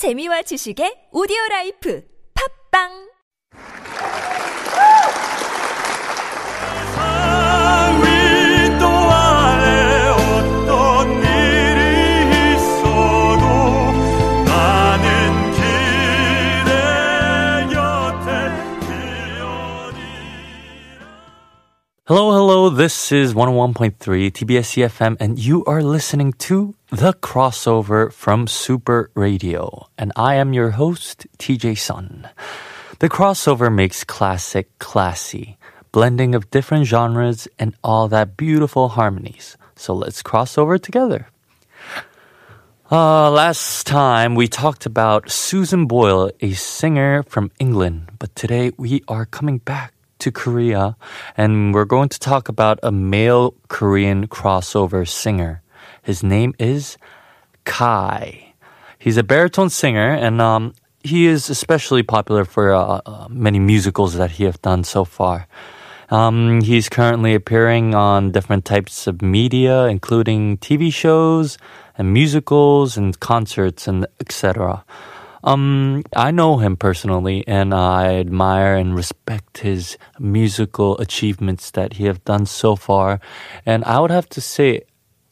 재미와 지식의 오디오 라이프. 팝빵 Hello, hello. This is 101.3 TBS EFM, and you are listening to The Crossover from Super Radio. And I am your host, TJ Sun. The crossover makes classic classy, blending of different genres and all that beautiful harmonies. So let's cross over together. Uh, last time we talked about Susan Boyle, a singer from England, but today we are coming back to Korea and we're going to talk about a male Korean crossover singer. His name is Kai. He's a baritone singer and um, he is especially popular for uh, uh, many musicals that he have done so far. Um, he's currently appearing on different types of media, including TV shows and musicals and concerts and etc. Um, I know him personally, and I admire and respect his musical achievements that he have done so far. And I would have to say,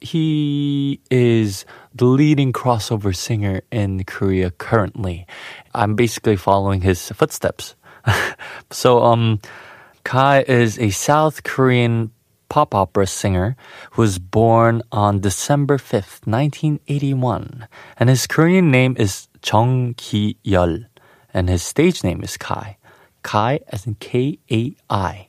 he is the leading crossover singer in Korea currently. I'm basically following his footsteps. so, um, Kai is a South Korean pop opera singer who was born on December 5th, 1981. And his Korean name is Jung Ki-yeol. And his stage name is Kai. Kai as in K-A-I.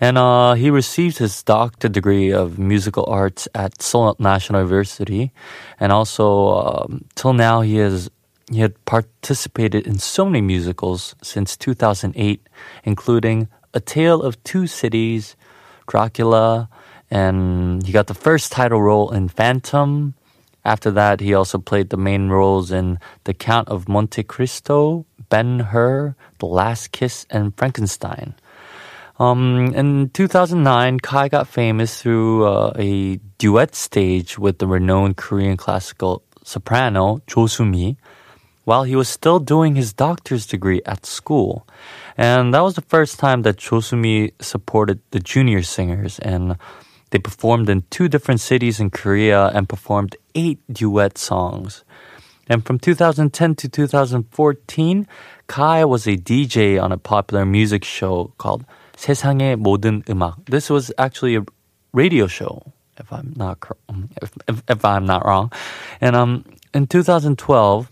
And uh, he received his doctorate degree of musical arts at Seoul National University. And also, um, till now, he has he had participated in so many musicals since 2008, including A Tale of Two Cities, Dracula, and he got the first title role in Phantom. After that, he also played the main roles in The Count of Monte Cristo, Ben Hur, The Last Kiss, and Frankenstein. Um, in 2009, Kai got famous through uh, a duet stage with the renowned Korean classical soprano Jo Soo-mi while he was still doing his doctor's degree at school. And that was the first time that Jo Soo-mi supported the junior singers and they performed in two different cities in Korea and performed eight duet songs. And from 2010 to 2014, Kai was a DJ on a popular music show called 세상의 모든 음악. This was actually a radio show, if I'm not if, if, if I'm not wrong. And um, in 2012,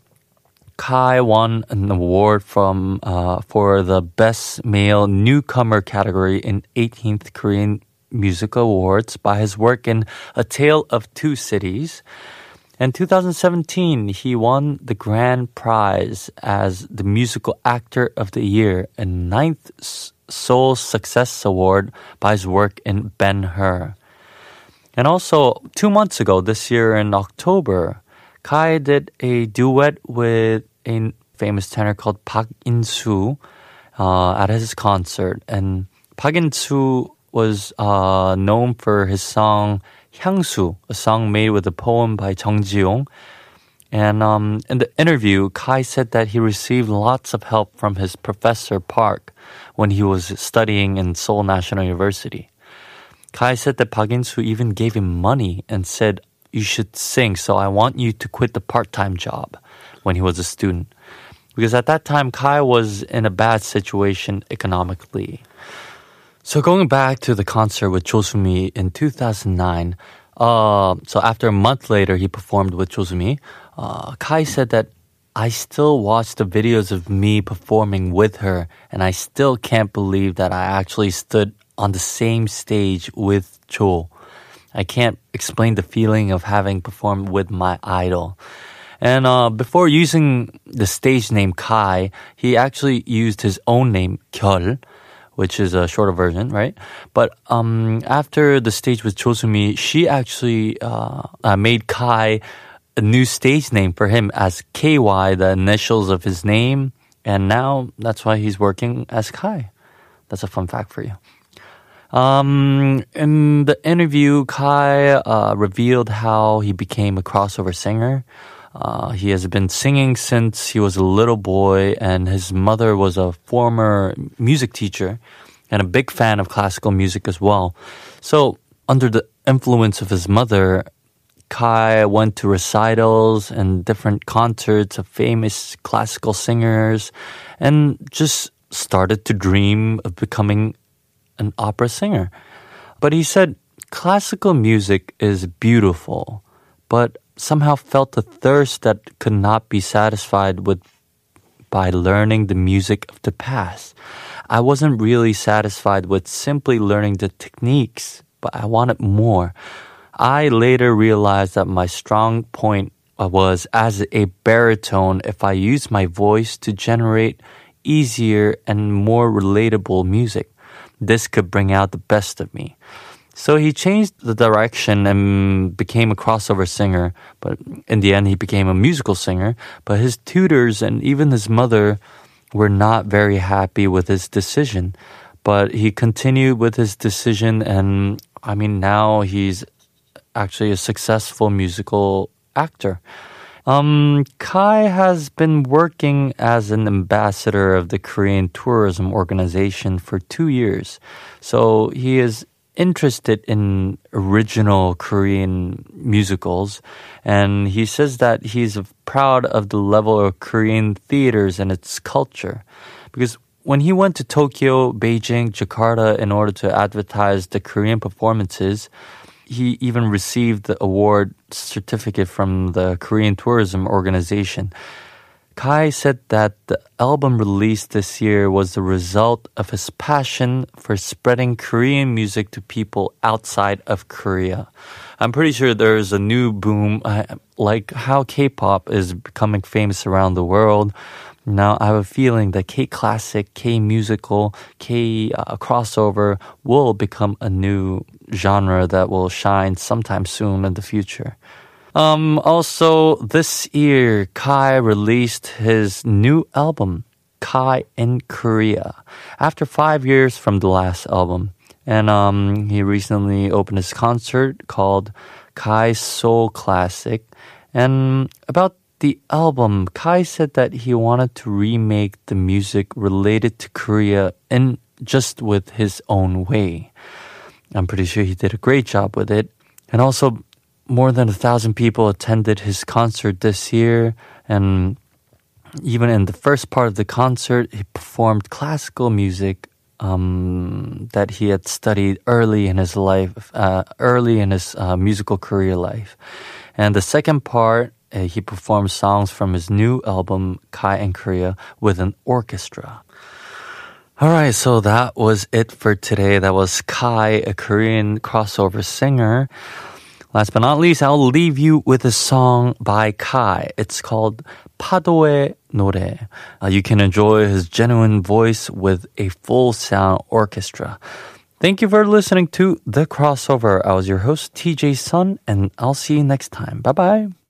Kai won an award from uh, for the best male newcomer category in 18th Korean Music Awards by his work in A Tale of Two Cities. In 2017, he won the grand prize as the musical actor of the year and ninth Seoul Success Award by his work in Ben Hur. And also, two months ago, this year in October, Kai did a duet with a famous tenor called Park In-soo uh, at his concert. And Park In-soo was uh, known for his song Hyangsu, a song made with a poem by Jung Ji-yong. And um, in the interview, Kai said that he received lots of help from his professor Park when he was studying in Seoul National University. Kai said that Park In-soo even gave him money and said, you should sing, so I want you to quit the part-time job when he was a student. Because at that time, Kai was in a bad situation economically. So going back to the concert with Soo-mi in 2009, uh, so after a month later, he performed with Soo-mi. Uh, Kai said that I still watch the videos of me performing with her, and I still can't believe that I actually stood on the same stage with Jo. I can't explain the feeling of having performed with my idol. And uh, before using the stage name Kai, he actually used his own name Kyol, which is a shorter version, right? But um, after the stage with Soo-mi, she actually uh, uh, made Kai a new stage name for him as KY, the initials of his name. And now that's why he's working as Kai. That's a fun fact for you. Um, in the interview, Kai uh, revealed how he became a crossover singer. Uh, he has been singing since he was a little boy, and his mother was a former music teacher and a big fan of classical music as well. So, under the influence of his mother, Kai went to recitals and different concerts of famous classical singers and just started to dream of becoming an opera singer. But he said classical music is beautiful, but somehow felt a thirst that could not be satisfied with by learning the music of the past. I wasn't really satisfied with simply learning the techniques, but I wanted more. I later realized that my strong point was as a baritone if I used my voice to generate easier and more relatable music. This could bring out the best of me. So he changed the direction and became a crossover singer, but in the end he became a musical singer. But his tutors and even his mother were not very happy with his decision. But he continued with his decision, and I mean, now he's actually a successful musical actor. Um, Kai has been working as an ambassador of the Korean Tourism Organization for two years. So he is interested in original Korean musicals. And he says that he's proud of the level of Korean theaters and its culture. Because when he went to Tokyo, Beijing, Jakarta in order to advertise the Korean performances, he even received the award certificate from the Korean Tourism Organization. Kai said that the album released this year was the result of his passion for spreading Korean music to people outside of Korea. I'm pretty sure there's a new boom, uh, like how K pop is becoming famous around the world. Now, I have a feeling that K classic, K musical, K uh, crossover will become a new genre that will shine sometime soon in the future. Um, also, this year, Kai released his new album, Kai in Korea, after five years from the last album. And um, he recently opened his concert called Kai Soul Classic. And about the album, Kai said that he wanted to remake the music related to Korea in just with his own way. I'm pretty sure he did a great job with it. And also, more than a thousand people attended his concert this year. And even in the first part of the concert, he performed classical music um, that he had studied early in his life, uh, early in his uh, musical career life. And the second part, uh, he performed songs from his new album, Kai in Korea, with an orchestra. All right, so that was it for today. That was Kai, a Korean crossover singer. Last but not least, I'll leave you with a song by Kai. It's called 파도의 노래. Uh, you can enjoy his genuine voice with a full sound orchestra. Thank you for listening to The Crossover. I was your host, TJ Sun, and I'll see you next time. Bye bye.